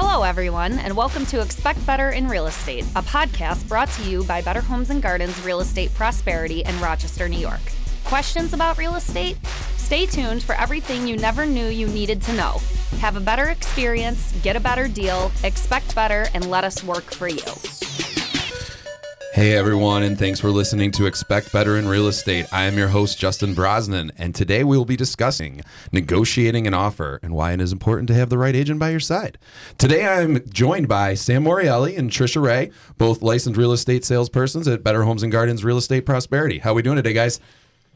Hello, everyone, and welcome to Expect Better in Real Estate, a podcast brought to you by Better Homes and Gardens Real Estate Prosperity in Rochester, New York. Questions about real estate? Stay tuned for everything you never knew you needed to know. Have a better experience, get a better deal, expect better, and let us work for you. Hey everyone, and thanks for listening to Expect Better in Real Estate. I am your host, Justin Brosnan, and today we will be discussing negotiating an offer and why it is important to have the right agent by your side. Today I'm joined by Sam Morielli and Trisha Ray, both licensed real estate salespersons at Better Homes and Gardens Real Estate Prosperity. How are we doing today, guys?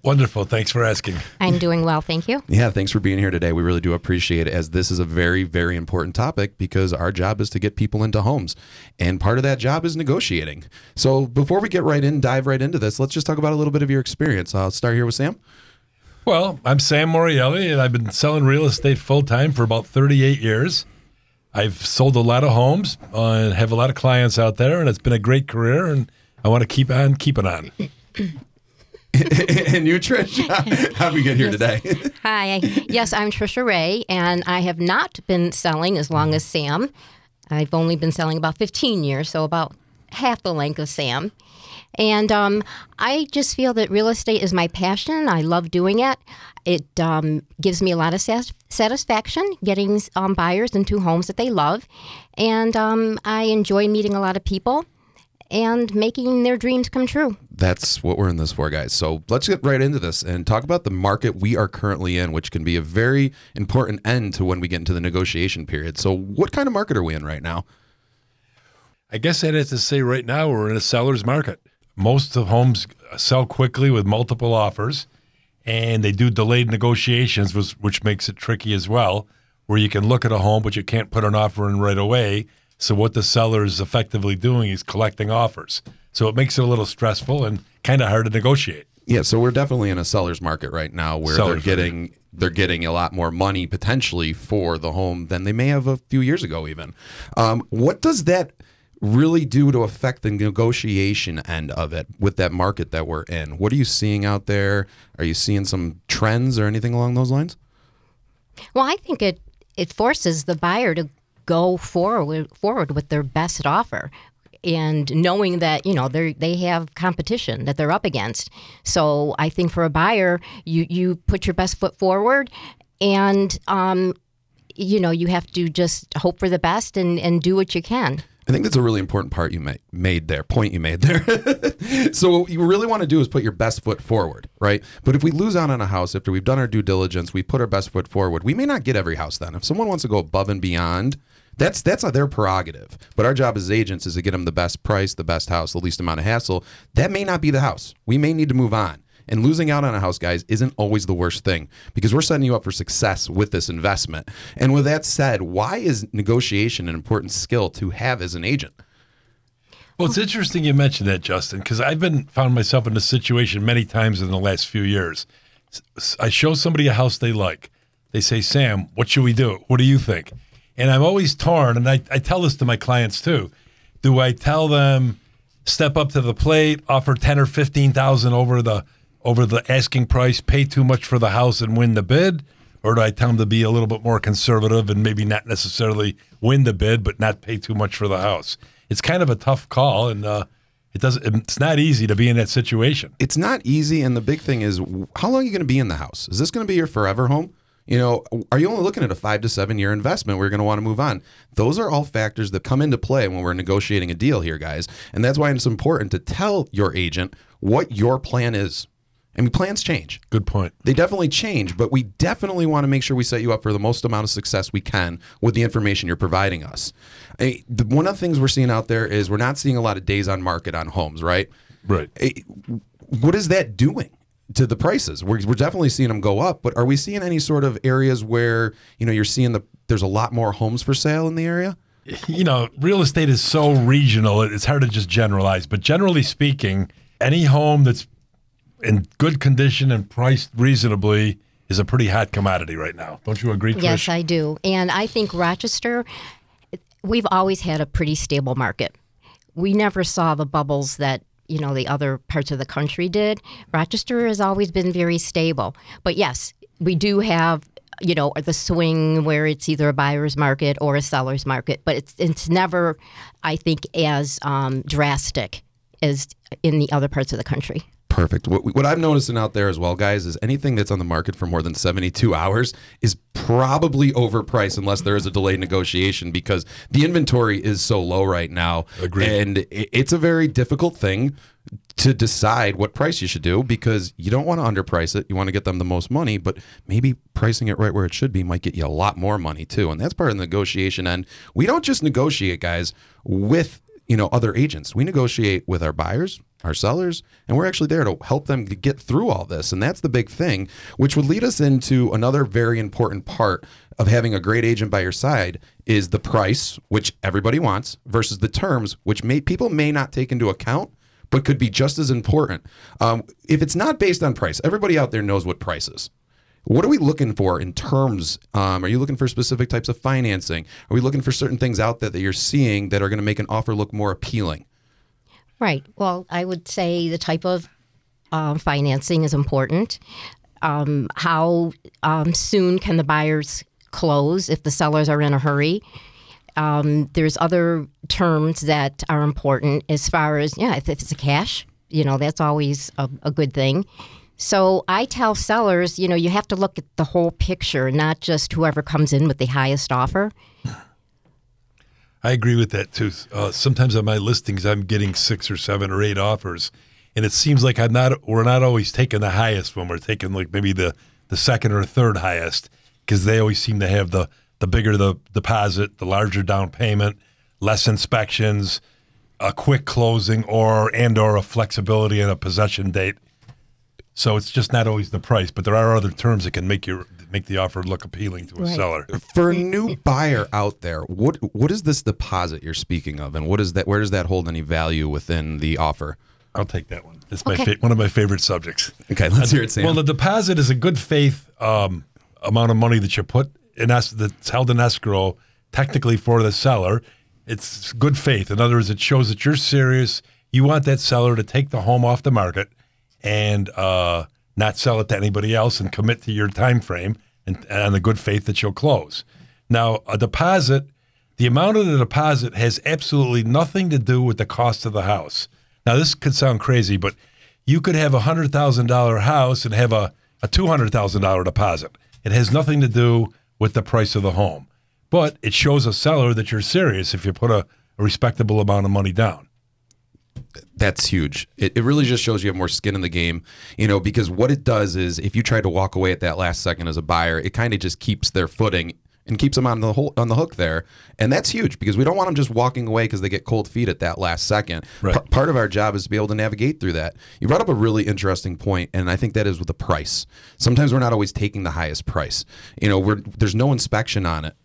Wonderful. Thanks for asking. I'm doing well, thank you. Yeah, thanks for being here today. We really do appreciate it as this is a very, very important topic because our job is to get people into homes. And part of that job is negotiating. So before we get right in, dive right into this, let's just talk about a little bit of your experience. I'll start here with Sam. Well, I'm Sam Morielli, and I've been selling real estate full time for about 38 years. I've sold a lot of homes uh, and have a lot of clients out there, and it's been a great career, and I want to keep on keeping on. and you, Trish, how did we get here today? Hi. Yes, I'm Trisha Ray, and I have not been selling as long as Sam. I've only been selling about 15 years, so about half the length of Sam. And um, I just feel that real estate is my passion. I love doing it. It um, gives me a lot of satisfaction getting um, buyers into homes that they love. And um, I enjoy meeting a lot of people and making their dreams come true. That's what we're in this for, guys. So let's get right into this and talk about the market we are currently in, which can be a very important end to when we get into the negotiation period. So, what kind of market are we in right now? I guess I'd have to say right now we're in a seller's market. Most of homes sell quickly with multiple offers, and they do delayed negotiations, which, which makes it tricky as well, where you can look at a home, but you can't put an offer in right away so what the seller is effectively doing is collecting offers. So it makes it a little stressful and kind of hard to negotiate. Yeah, so we're definitely in a seller's market right now where Sellers they're getting they're getting a lot more money potentially for the home than they may have a few years ago even. Um, what does that really do to affect the negotiation end of it with that market that we're in? What are you seeing out there? Are you seeing some trends or anything along those lines? Well, I think it it forces the buyer to go forward forward with their best offer and knowing that you know they they have competition that they're up against. So I think for a buyer, you you put your best foot forward, and um, you know you have to just hope for the best and and do what you can. I think that's a really important part you ma- made there, point you made there. so what you really want to do is put your best foot forward, right? But if we lose out on a house after we've done our due diligence, we put our best foot forward, we may not get every house then. If someone wants to go above and beyond, that's that's their prerogative. But our job as agents is to get them the best price, the best house, the least amount of hassle. That may not be the house. We may need to move on. And losing out on a house, guys, isn't always the worst thing because we're setting you up for success with this investment. And with that said, why is negotiation an important skill to have as an agent? Well, it's interesting you mentioned that, Justin, because I've been found myself in this situation many times in the last few years. I show somebody a house they like. They say, Sam, what should we do? What do you think? And I'm always torn, and I, I tell this to my clients too. Do I tell them step up to the plate, offer ten or fifteen thousand over the over the asking price, pay too much for the house and win the bid? Or do I tell them to be a little bit more conservative and maybe not necessarily win the bid, but not pay too much for the house? It's kind of a tough call, and uh, it doesn't. It's not easy to be in that situation. It's not easy, and the big thing is, how long are you going to be in the house? Is this going to be your forever home? You know, are you only looking at a five to seven year investment where you're going to want to move on? Those are all factors that come into play when we're negotiating a deal here, guys. And that's why it's important to tell your agent what your plan is. I mean, plans change. Good point. They definitely change, but we definitely want to make sure we set you up for the most amount of success we can with the information you're providing us. I, the, one of the things we're seeing out there is we're not seeing a lot of days on market on homes, right? Right. I, what is that doing? To the prices. We're, we're definitely seeing them go up, but are we seeing any sort of areas where you know you're seeing the there's a lot more homes for sale in the area? You know, real estate is so regional; it's hard to just generalize. But generally speaking, any home that's in good condition and priced reasonably is a pretty hot commodity right now. Don't you agree, Trish? Yes, I do. And I think Rochester, we've always had a pretty stable market. We never saw the bubbles that you know the other parts of the country did. Rochester has always been very stable. But yes, we do have you know, the swing where it's either a buyer's market or a seller's market, but it's it's never, I think, as um, drastic as in the other parts of the country. Perfect. What, what I'm noticing out there as well, guys, is anything that's on the market for more than 72 hours is probably overpriced unless there is a delayed negotiation because the inventory is so low right now. Agreed. And it's a very difficult thing to decide what price you should do because you don't want to underprice it. You want to get them the most money, but maybe pricing it right where it should be might get you a lot more money too. And that's part of the negotiation. And we don't just negotiate, guys, with you know other agents. We negotiate with our buyers, our sellers, and we're actually there to help them get through all this. And that's the big thing, which would lead us into another very important part of having a great agent by your side is the price, which everybody wants, versus the terms, which may people may not take into account but could be just as important. Um, if it's not based on price, everybody out there knows what price is. What are we looking for in terms? Um, are you looking for specific types of financing? Are we looking for certain things out there that you're seeing that are going to make an offer look more appealing? Right. Well, I would say the type of um, financing is important. Um, how um, soon can the buyers close if the sellers are in a hurry? Um, there's other terms that are important as far as, yeah, if it's a cash, you know, that's always a, a good thing. So I tell sellers, you know, you have to look at the whole picture, not just whoever comes in with the highest offer. I agree with that too. Uh, sometimes on my listings, I'm getting six or seven or eight offers, and it seems like I'm not. We're not always taking the highest one. We're taking like maybe the the second or third highest because they always seem to have the the bigger the deposit, the larger down payment, less inspections, a quick closing, or and or a flexibility and a possession date. So it's just not always the price, but there are other terms that can make your make the offer look appealing to a Right. seller. For a new buyer out there, what what is this deposit you're speaking of, and what is that? Where does that hold any value within the offer? I'll take that one. It's my Okay. fa- one of my favorite subjects. Okay, let's hear it, Sam. Well, the deposit is a good faith um, amount of money that you put in es- that's held in escrow, technically for the seller. It's good faith. In other words, it shows that you're serious. You want that seller to take the home off the market and uh, not sell it to anybody else and commit to your time frame and, and the good faith that you'll close. Now, a deposit, the amount of the deposit has absolutely nothing to do with the cost of the house. Now, this could sound crazy, but you could have a hundred thousand dollar house and have a, a two hundred thousand dollar deposit. It has nothing to do with the price of the home, but it shows a seller that you're serious if you put a, a respectable amount of money down. That's huge. It, it really just shows you have more skin in the game, you know, because what it does is if you try to walk away at that last second as a buyer, it kind of just keeps their footing and keeps them on the whole, on the hook there, and that's huge because we don't want them just walking away because they get cold feet at that last second. Right. Pa- part of our job is to be able to navigate through that. You brought up a really interesting point, and I think that is with the price. Sometimes we're not always taking the highest price. You know, we're there's no inspection on it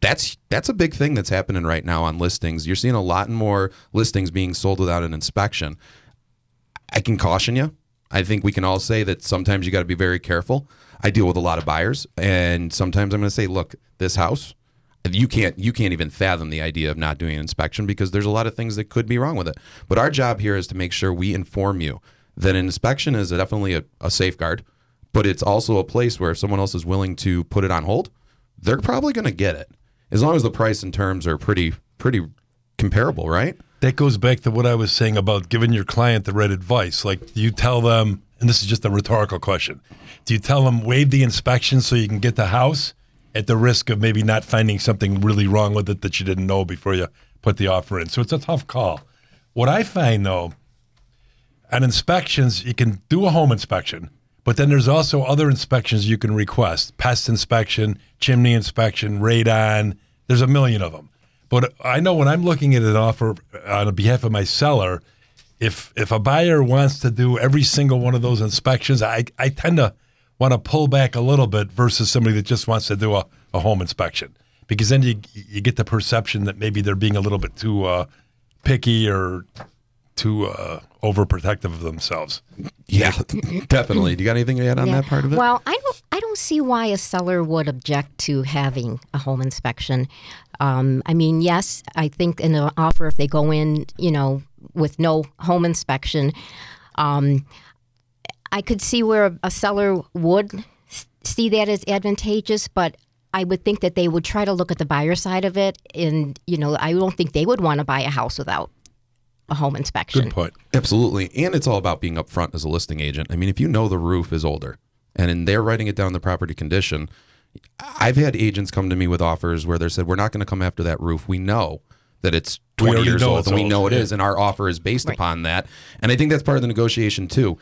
that's that's a big thing that's happening right now on listings. You're seeing a lot more listings being sold without an inspection. I can caution you. I think we can all say that sometimes you got to be very careful. I deal with a lot of buyers, and sometimes I'm going to say, "Look, this house, you can't you can't even fathom the idea of not doing an inspection because there's a lot of things that could be wrong with it." But our job here is to make sure we inform you that an inspection is definitely a, a safeguard, but it's also a place where if someone else is willing to put it on hold, they're probably going to get it as long as the price and terms are pretty pretty comparable, right? That goes back to what I was saying about giving your client the right advice. Like, you tell them, and this is just a rhetorical question, do you tell them waive the inspection so you can get the house at the risk of maybe not finding something really wrong with it that you didn't know before you put the offer in? So it's a tough call. What I find though, on inspections, you can do a home inspection, but then there's also other inspections you can request pest inspection, chimney inspection, radon. There's a million of them. But I know when I'm looking at an offer on behalf of my seller, if if a buyer wants to do every single one of those inspections, I, I tend to want to pull back a little bit versus somebody that just wants to do a, a home inspection. Because then you you get the perception that maybe they're being a little bit too uh, picky or too uh, overprotective of themselves. Yeah, definitely. Do you got anything to add on Yeah. that part of it? Well, I don't. I don't see why a seller would object to having a home inspection. Um, I mean, yes, I think in an offer, if they go in, you know, with no home inspection, um, I could see where a seller would see that as advantageous, but I would think that they would try to look at the buyer side of it. And, you know, I don't think they would want to buy a house without a home inspection. Good point. Absolutely. And it's all about being upfront as a listing agent. I mean, if you know the roof is older and they're writing it down the property condition, I've had agents come to me with offers where they said, We're not going to come after that roof. We know that it's 20 years old and we old, know it is, yeah. and our offer is based Right. upon that. And I think that's part of the negotiation too.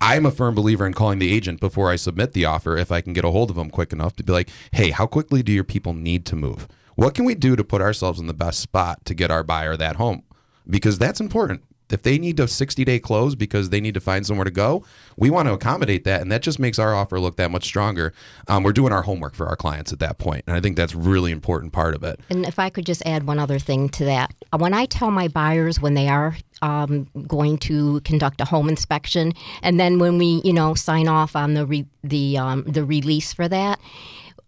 I'm a firm believer in calling the agent before I submit the offer if I can get a hold of them quick enough to be like, hey, how quickly do your people need to move? What can we do to put ourselves in the best spot to get our buyer that home? Because that's important. If they need a 60 day close because they need to find somewhere to go, we want to accommodate that. And that just makes our offer look that much stronger. Um, we're doing our homework for our clients at that point, And I think that's really important part of it. And if I could just add one other thing to that. When I tell my buyers when they are um, going to conduct a home inspection, and then when we, you know, sign off on the re- the um, the release for that,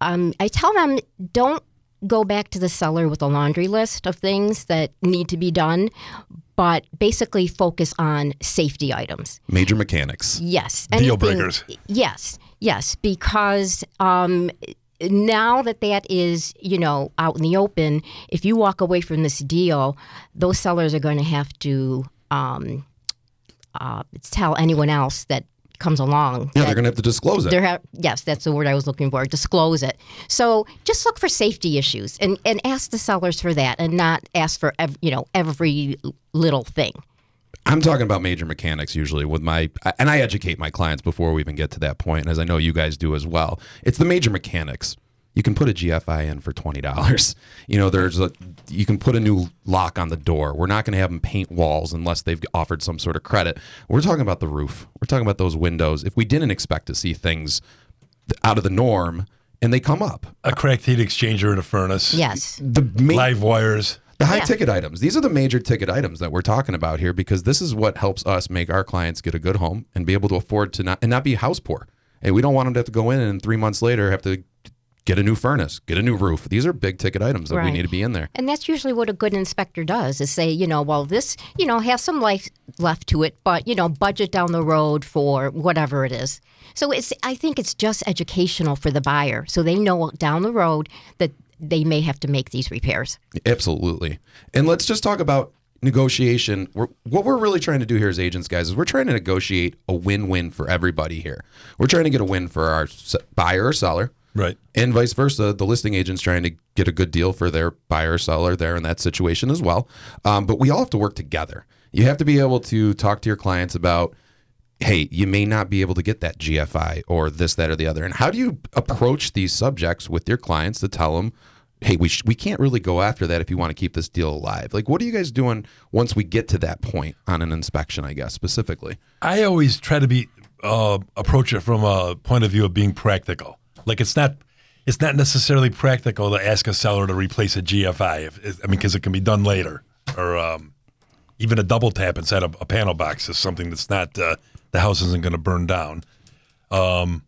um, I tell them don't go back to the seller with a laundry list of things that need to be done, but basically focus on safety items. Major mechanics. Yes. Deal breakers. Yes, yes, because um, now that that is, you know, out in the open, if you walk away from this deal, those sellers are going to have to um, uh, tell anyone else that comes along. Yeah, they're going to have to disclose it. have, yes, that's the word I was looking for. Disclose it. So just look for safety issues and, and ask the sellers for that, and not ask for ev- you know every little thing. I'm talking about major mechanics usually with my, and I educate my clients before we even get to that point, as I know you guys do as well. It's the major mechanics. You can put a GFI in for twenty dollars. You know, there's a, you can put a new lock on the door. We're not going to have them paint walls unless they've offered some sort of credit. We're talking about the roof. We're talking about those windows. If we didn't expect to see things out of the norm, and they come up, A cracked heat exchanger in a furnace. Yes. the ma- Live wires. The high Yeah. ticket items. These are the major ticket items that we're talking about here because this is what helps us make our clients get a good home and be able to afford to not and not be house poor. And we don't want them to have to go in and three months later have to get a new furnace, get a new roof. These are big ticket items that we need to be in there. And that's usually what a good inspector does is say, you know, well, this, you know, has some life left to it, but, you know, budget down the road for whatever it is. So it's, I think it's just educational for the buyer. So they know down the road that they may have to make these repairs. Absolutely. And let's just talk about negotiation. We're, what we're really trying to do here as agents, guys, is we're trying to negotiate a win-win for everybody here. We're trying to get a win for our buyer or seller. Right. and vice versa. The listing agent's trying to get a good deal for their buyer or seller there in that situation as well. Um, but we all have to work together. You have to be able to talk to your clients about, hey, you may not be able to get that GFI or this, that, or the other. And how do you approach these subjects with your clients to tell them, hey, we sh- we can't really go after that if you want to keep this deal alive. Like, what are you guys doing once we get to that point on an inspection? I guess specifically. I always try to be uh, approach it from a point of view of being practical. Like it's not it's not necessarily practical to ask a seller to replace a GFI. If, if- I mean, because it can be done later, or um, even a double tap inside a, a panel box is something that's not uh, the house isn't going to burn down. Um,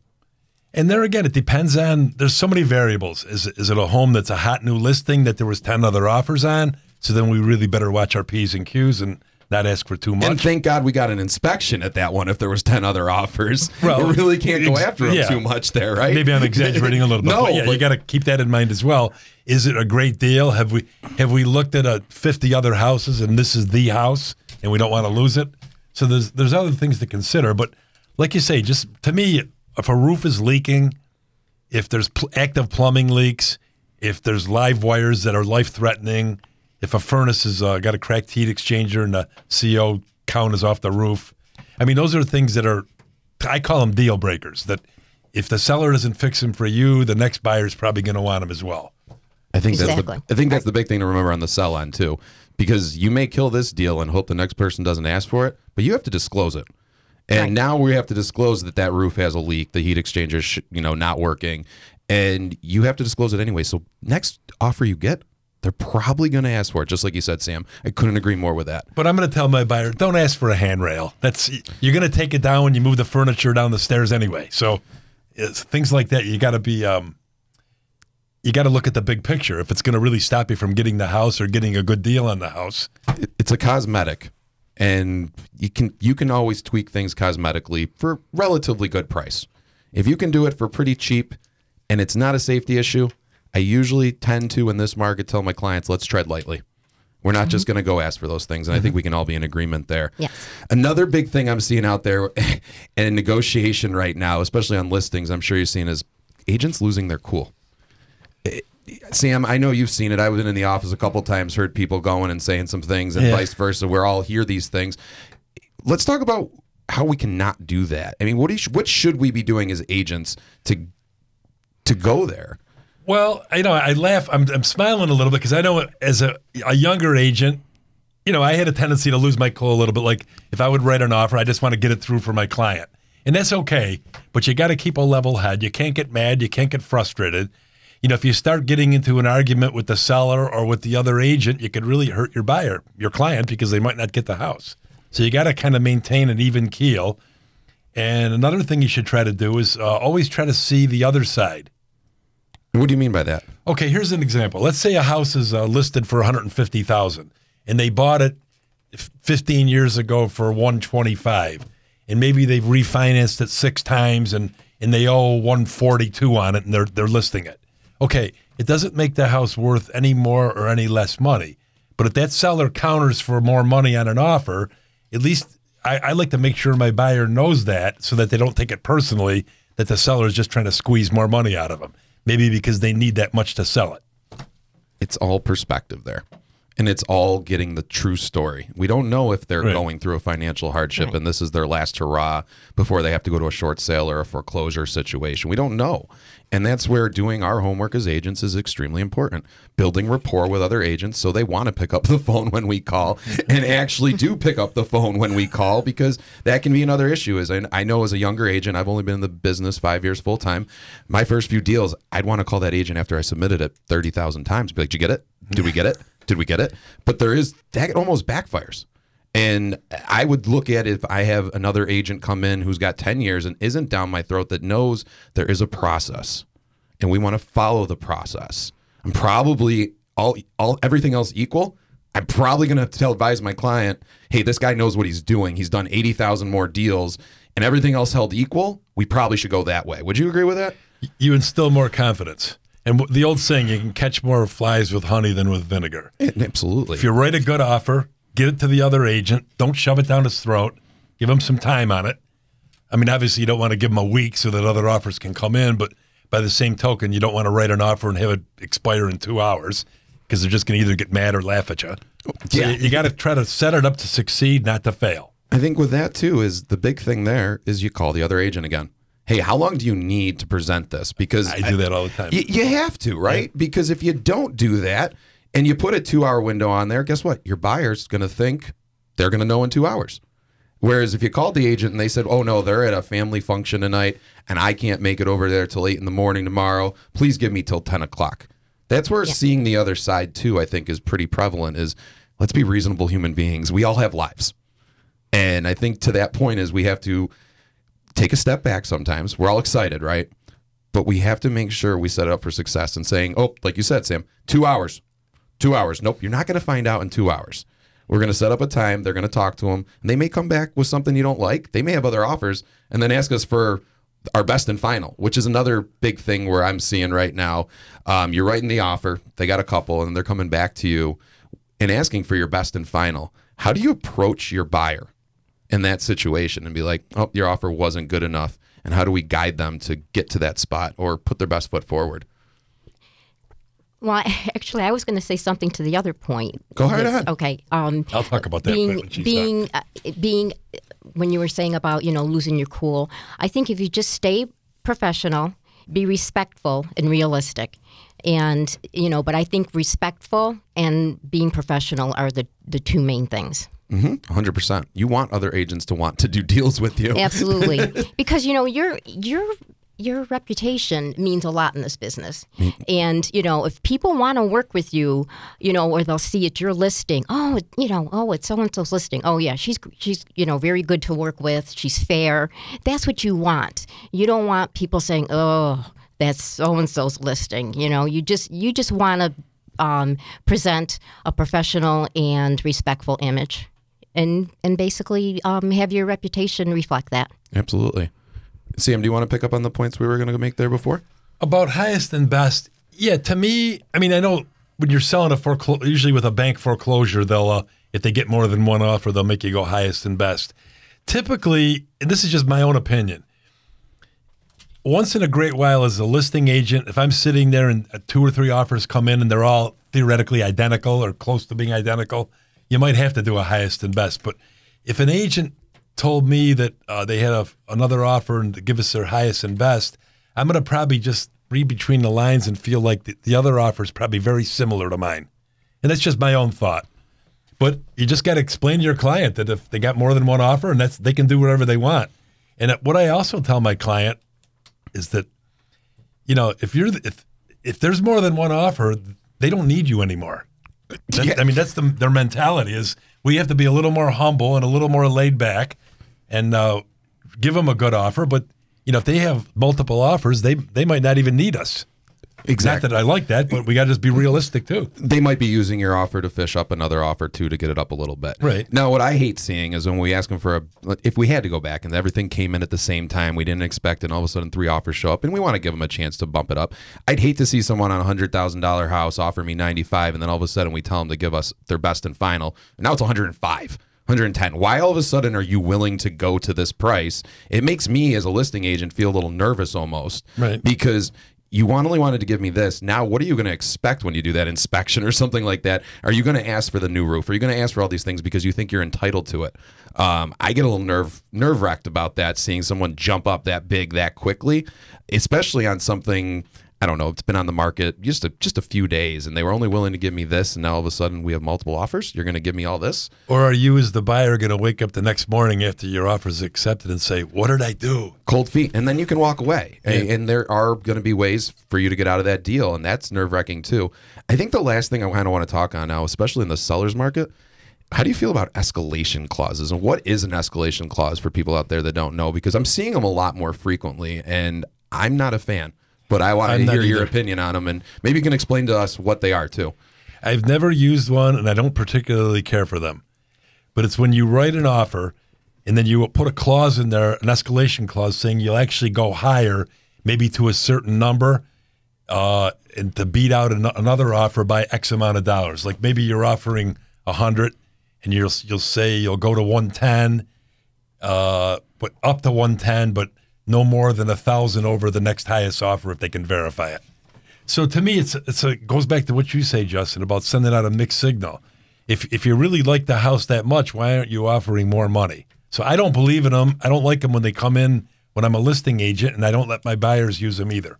and there again, it depends on. There's so many variables. Is is it a home that's a hot new listing that there was ten other offers on? So then we really better watch our p's and q's and not ask for too much. And thank God we got an inspection at that one. If there was ten other offers, Well, we really can't go after them yeah. too much there, right? Maybe I'm exaggerating a little bit. no, but yeah, you got to keep that in mind as well. Is it a great deal? Have we have we looked at a 50 other houses and this is the house and we don't want to lose it? So there's there's other things to consider. But like you say, just to me, if a roof is leaking, if there's pl- active plumbing leaks, if there's live wires that are life threatening, if a furnace has uh, got a cracked heat exchanger and the CO count is off the roof, I mean those are things that are I call them deal breakers. That if the seller doesn't fix them for you, the next buyer is probably going to want them as well. I think that's the I think that's the big thing to remember on the sell end too, because you may kill this deal and hope the next person doesn't ask for it, but you have to disclose it. And Right. now we have to disclose that that roof has a leak, the heat exchanger, sh- you know, not working, and you have to disclose it anyway. So next offer you get, they're probably going to ask for it, just like you said, Sam. I couldn't agree more with that. But I'm going to tell my buyer, don't ask for a handrail. That's you're going to take it down when you move the furniture down the stairs anyway. So it's, things like that, you got to be, um, you got to look at the big picture. If it's going to really stop you from getting the house or getting a good deal on the house, It's a cosmetic, and you can you can always tweak things cosmetically for relatively good price. If you can do it for pretty cheap and it's not a safety issue, I usually tend to in this market tell my clients, let's tread lightly. We're not just going to go ask for those things. And I think we can all be in agreement there. Yes. Another big thing I'm seeing out there in negotiation right now, especially on listings, I'm sure you're seeing is agents losing their cool. Eh, Sam, I know you've seen it. I've been in the office a couple times, heard people going and saying some things, and Yeah. vice versa. We're all hear these things. Let's talk about how we cannot do that. I mean, what do you, what should we be doing as agents to to go there? Well, you know, I laugh. I'm, I'm smiling a little bit because I know as a, a younger agent, you know, I had a tendency to lose my cool a little bit. Like if I would write an offer, I just want to get it through for my client. And that's okay, but you got to keep a level head. You can't get mad. You can't get frustrated. You know, if you start getting into an argument with the seller or with the other agent, you could really hurt your buyer, your client, because they might not get the house. So you got to kind of maintain an even keel. And another thing you should try to do is uh, always try to see the other side. What do you mean by that? Okay, here's an example. Let's say a house is uh, listed for 150,000 and they bought it 15 years ago for 125 and maybe they've refinanced it 6 times and and they owe 142 on it and they're they're listing it. Okay, it doesn't make the house worth any more or any less money. But if that seller counters for more money on an offer, at least I, I like to make sure my buyer knows that so that they don't take it personally that the seller is just trying to squeeze more money out of them. Maybe because they need that much to sell it. it's all perspective there. And it's all getting the true story. We don't know if they're Right. going through a financial hardship and this is their last hurrah before they have to go to a short sale or a foreclosure situation. We don't know. And that's where doing our homework as agents is extremely important. Building rapport with other agents so they want to pick up the phone when we call and actually do pick up the phone when we call because that can be another issue. Is I, know as a younger agent, I've only been in the business five years full time. My first few deals, I'd want to call that agent after I submitted it 30,000 times. Be like, did you get it? Did we get it? Did we get it? But there is that almost backfires. And I would look at if I have another agent come in who's got 10 years and isn't down my throat that knows there is a process and we want to follow the process. I'm probably all all everything else equal. I'm probably going to tell advise my client, "Hey, this guy knows what he's doing. He's done 80,000 more deals and everything else held equal. We probably should go that way." Would you agree with that? You instill more confidence. And the old saying, you can catch more flies with honey than with vinegar. Absolutely. If you write a good offer, get it to the other agent. Don't shove it down his throat. Give him some time on it. I mean, obviously, you don't want to give him a week so that other offers can come in, but by the same token, you don't want to write an offer and have it expire in two hours because they're just going to either get mad or laugh at you. So Yeah. you, you got to try to set it up to succeed, not to fail. I think with that too is the big thing there is you call the other agent again. Hey, how long do you need to present this? Because I do that all the time. Y- you have to, right? Because if you don't do that and you put a two hour window on there, guess what? Your buyer's going to think they're going to know in two hours. Whereas if you called the agent and they said, oh no, they're at a family function tonight and I can't make it over there till eight in the morning tomorrow, please give me till 10 o'clock. That's where seeing the other side too, I think, is pretty prevalent is let's be reasonable human beings. We all have lives. And I think to that point is we have to take a step back sometimes. We're all excited, right? But we have to make sure we set it up for success and saying, oh, like you said, Sam, two hours. Two hours. Nope, you're not going to find out in two hours. We're going to set up a time. They're going to talk to them. And they may come back with something you don't like. They may have other offers and then ask us for our best and final, which is another big thing where I'm seeing right now. Um, you're writing the offer. They got a couple and they're coming back to you and asking for your best and final. How do you approach your buyer in that situation and be like, oh, your offer wasn't good enough? And how do we guide them to get to that spot or put their best foot forward? Well, actually, I was going to say something to the other point. Go right ahead. Okay. Um, I'll talk about that being being uh, being when you were saying about you know losing your cool. I think if you just stay professional, be respectful and realistic, and you know. But I think respectful and being professional are the the two main things. Mm-hmm. 100%. You want other agents to want to do deals with you. Absolutely, because you know your your your reputation means a lot in this business, and you know if people want to work with you, you know, or they'll see it your listing. Oh, you know, oh, it's so and so's listing. Oh yeah, she's she's you know very good to work with. She's fair. That's what you want. You don't want people saying, oh, that's so and so's listing. You know, you just you just want to um, present a professional and respectful image. And, and basically um, have your reputation reflect that. Absolutely. Sam, do you want to pick up on the points we were going to make there before? About highest and best. Yeah, to me, I mean, I know when you're selling a foreclosure, usually with a bank foreclosure, they'll, uh, if they get more than one offer, they'll make you go highest and best. Typically, and this is just my own opinion, once in a great while as a listing agent, if I'm sitting there and uh, two or three offers come in and they're all theoretically identical or close to being identical, you might have to do a highest and best. But if an agent told me that uh, they had a, another offer and to give us their highest and best, I'm going to probably just read between the lines and feel like the, the other offer is probably very similar to mine. And that's just my own thought. But you just got to explain to your client that if they got more than one offer and that's they can do whatever they want. And what I also tell my client is that you know if you're if if there's more than one offer, they don't need you anymore. That, yeah. I mean, that's the, their mentality is we have to be a little more humble and a little more laid back, and uh, give them a good offer. But you know, if they have multiple offers, they they might not even need us. Exactly. Not that I like that, but we got to just be realistic too. They might be using your offer to fish up another offer too to get it up a little bit. Right. Now, what I hate seeing is when we ask them for a, if we had to go back and everything came in at the same time, we didn't expect, and all of a sudden three offers show up, and we want to give them a chance to bump it up. I'd hate to see someone on a hundred thousand dollar house offer me ninety five, and then all of a sudden we tell them to give us their best and final, and now it's one hundred and five. 110. Why all of a sudden are you willing to go to this price? It makes me as a listing agent feel a little nervous almost. Right. Because you only wanted to give me this. Now, what are you going to expect when you do that inspection or something like that? Are you going to ask for the new roof? Are you going to ask for all these things because you think you're entitled to it? Um, I get a little nerve nerve wracked about that, seeing someone jump up that big that quickly, especially on something I don't know, it's been on the market just a, just a few days, and they were only willing to give me this, and now all of a sudden we have multiple offers. You're going to give me all this, or are you, as the buyer, going to wake up the next morning after your offer is accepted and say, "What did I do?" Cold feet, and then you can walk away. Yeah. And there are going to be ways for you to get out of that deal, and that's nerve wracking too. I think the last thing I kind of want to talk on now, especially in the seller's market, how do you feel about escalation clauses and what is an escalation clause for people out there that don't know because i'm seeing them a lot more frequently and i'm not a fan but I want to hear your opinion on them, and maybe you can explain to us what they are too. I've never used one, and I don't particularly care for them. But it's when you write an offer, and then you put a clause in there, an escalation clause, saying you'll actually go higher, maybe to a certain number, uh, and to beat out an- another offer by X amount of dollars. Like maybe you're offering a hundred, and you'll you'll say you'll go to one ten, uh, but up to one ten, but no more than a thousand over the next highest offer if they can verify it. So to me, it's it's a, it goes back to what you say, Justin, about sending out a mixed signal. If if you really like the house that much, why aren't you offering more money? So I don't believe in them. I don't like them when they come in when I'm a listing agent, and I don't let my buyers use them either.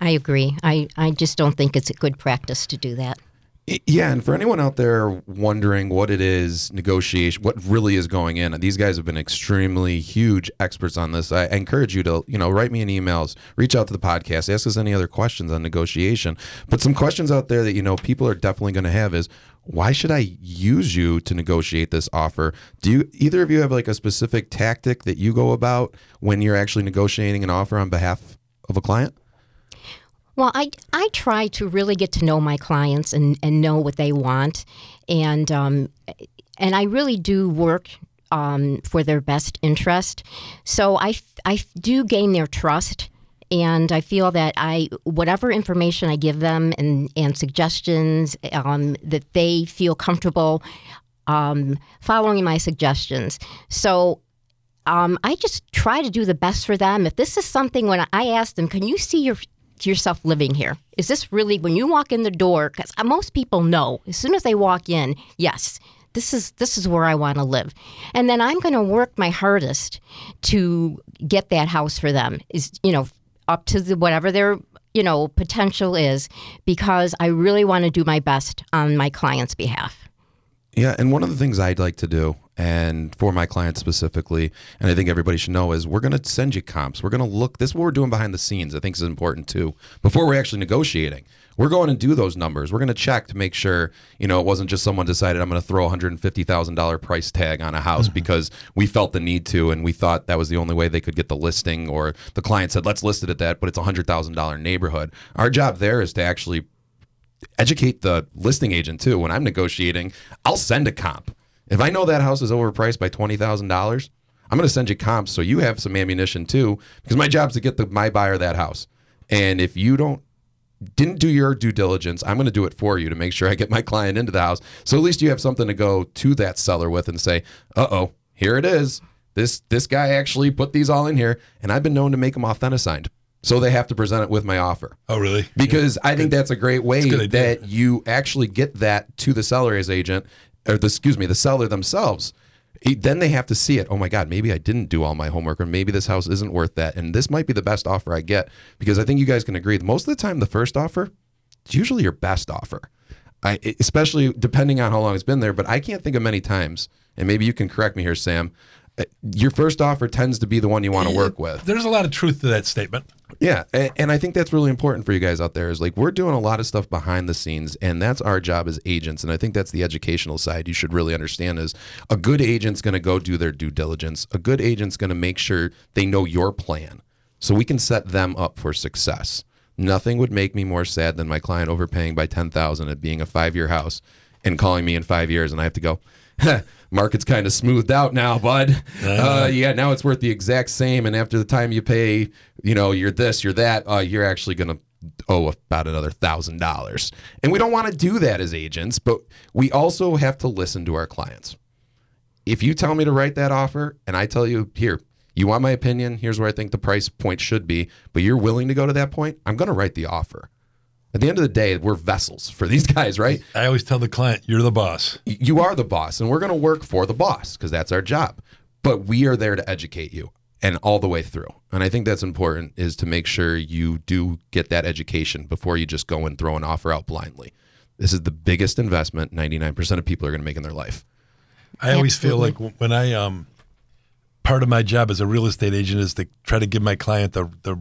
I agree. I, I just don't think it's a good practice to do that. Yeah, and for anyone out there wondering what it is negotiation, what really is going in, these guys have been extremely huge experts on this. I encourage you to, you know, write me an emails, reach out to the podcast, ask us any other questions on negotiation. But some questions out there that you know people are definitely going to have is why should I use you to negotiate this offer? Do you either of you have like a specific tactic that you go about when you're actually negotiating an offer on behalf of a client? Well, I, I try to really get to know my clients and, and know what they want. And, um, and I really do work um, for their best interest. So I, I do gain their trust. And I feel that I, whatever information I give them and, and suggestions, um, that they feel comfortable um, following my suggestions. So um, I just try to do the best for them. If this is something when I ask them, can you see your yourself living here? Is this really when you walk in the door? Because uh, most people know as soon as they walk in, yes, this is this is where I want to live, and then I'm going to work my hardest to get that house for them. Is you know up to the, whatever their you know potential is, because I really want to do my best on my client's behalf. Yeah, and one of the things I'd like to do and for my clients specifically, and I think everybody should know is we're going to send you comps. We're going to look. This is what we're doing behind the scenes. I think is important too. Before we're actually negotiating, we're going to do those numbers. We're going to check to make sure you know it wasn't just someone decided I'm going to throw a hundred and fifty thousand dollar price tag on a house mm-hmm. because we felt the need to, and we thought that was the only way they could get the listing, or the client said let's list it at that, but it's a hundred thousand dollar neighborhood. Our job there is to actually educate the listing agent too. When I'm negotiating, I'll send a comp if I know that house is overpriced by twenty thousand dollars, I'm going to send you comps so you have some ammunition too, because my job's to get the my buyer that house. And if you don't didn't do your due diligence, I'm going to do it for you to make sure I get my client into the house. So at least you have something to go to that seller with and say, "Uh oh, here it is. This this guy actually put these all in here, and I've been known to make them authenticized." So they have to present it with my offer Oh, really? because I think that's a great way a that you actually get that to the seller's agent or the excuse me the seller themselves. He- Then they have to see it. Oh my God, maybe I didn't do all my homework, or maybe this house isn't worth that, and this might be the best offer I get because I think you guys can agree. Most of the time, the first offer, it's usually your best offer. I, especially depending on how long it's been there. But I can't think of many times, and maybe you can correct me here, Sam. Uh, Your first offer tends to be the one you want to work with. There's a lot of truth to that statement. Yeah, and I think that's really important for you guys out there. Is like we're doing a lot of stuff behind the scenes, and that's our job as agents. And I think that's the educational side you should really understand. Is a good agent's going to go do their due diligence. A good agent's going to make sure they know your plan, so we can set them up for success. Nothing would make me more sad than my client overpaying by ten thousand at being a five year house, and calling me in five years, and I have to go. Market's kind of smoothed out now, bud. Uh, yeah, now it's worth the exact same. And after the time you pay, you know, you're this, you're that, uh, you're actually going to owe about another thousand dollars. And we don't want to do that as agents, but we also have to listen to our clients. If you tell me to write that offer and I tell you, here, you want my opinion, here's where I think the price point should be, but you're willing to go to that point, I'm going to write the offer. At the end of the day, we're vessels for these guys, right? I always tell the client, you're the boss. you are the boss and we're going to work for the boss because that's our job. But we are there to educate you and all the way through. And i think that's important is to make sure you do get that education before you just go and throw an offer out blindly. This is the biggest investment 99% of people are going to make in their life. I always feel like when I um part of my job as a real estate agent is to try to give my client the the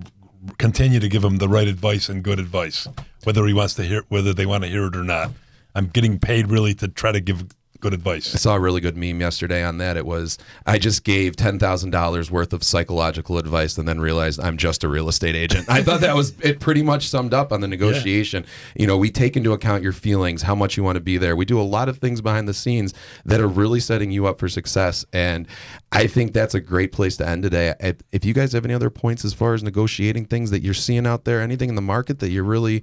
continue to give them the right advice and good advice, whether he wants to hear whether they want to hear it or not. I'm getting paid really to try to give good advice. I saw a really good meme yesterday on that. It was I just gave ten thousand dollars worth of psychological advice and then realized I'm just a real estate agent. I thought that was it. Pretty much summed up on the negotiation. You know, we take into account your feelings, how much you want to be there. We do a lot of things behind the scenes that are really setting you up for success. And I think that's a great place to end today. If you guys have any other points as far as negotiating things that you're seeing out there, anything in the market that you're really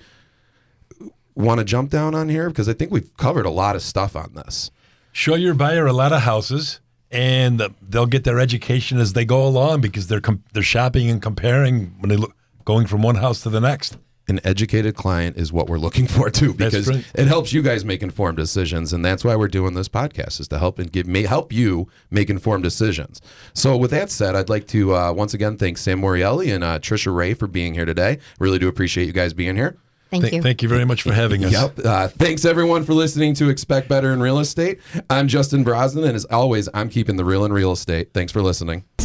want to jump down on here, because I think we've covered a lot of stuff on this. Show your buyer a lot of houses, and they'll get their education as they go along because they're com- they're shopping and comparing when they look going from one house to the next. an educated client is what we're looking for too because it helps you guys make informed decisions and that's why we're doing this podcast is to help and give may help you make informed decisions. So with that said i'd like to uh, once again thank sam morielli and uh, trisha ray for being here today. Really do appreciate you guys being here Thank Th- you. Thank you very much for having us. Yep. Uh, thanks everyone for listening to Expect Better in Real Estate. I'm Justin Brosnan, and as always, I'm keeping the real in real estate. Thanks for listening.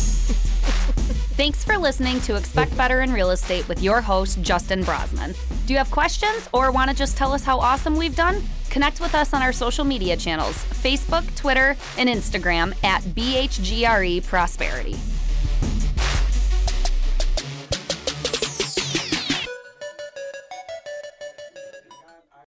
Thanks for listening to Expect Better in Real Estate with your host, Justin Brosnan. Do you have questions or want to just tell us how awesome we've done? Connect with us on our social media channels Facebook, Twitter, and Instagram at BHGRE Prosperity.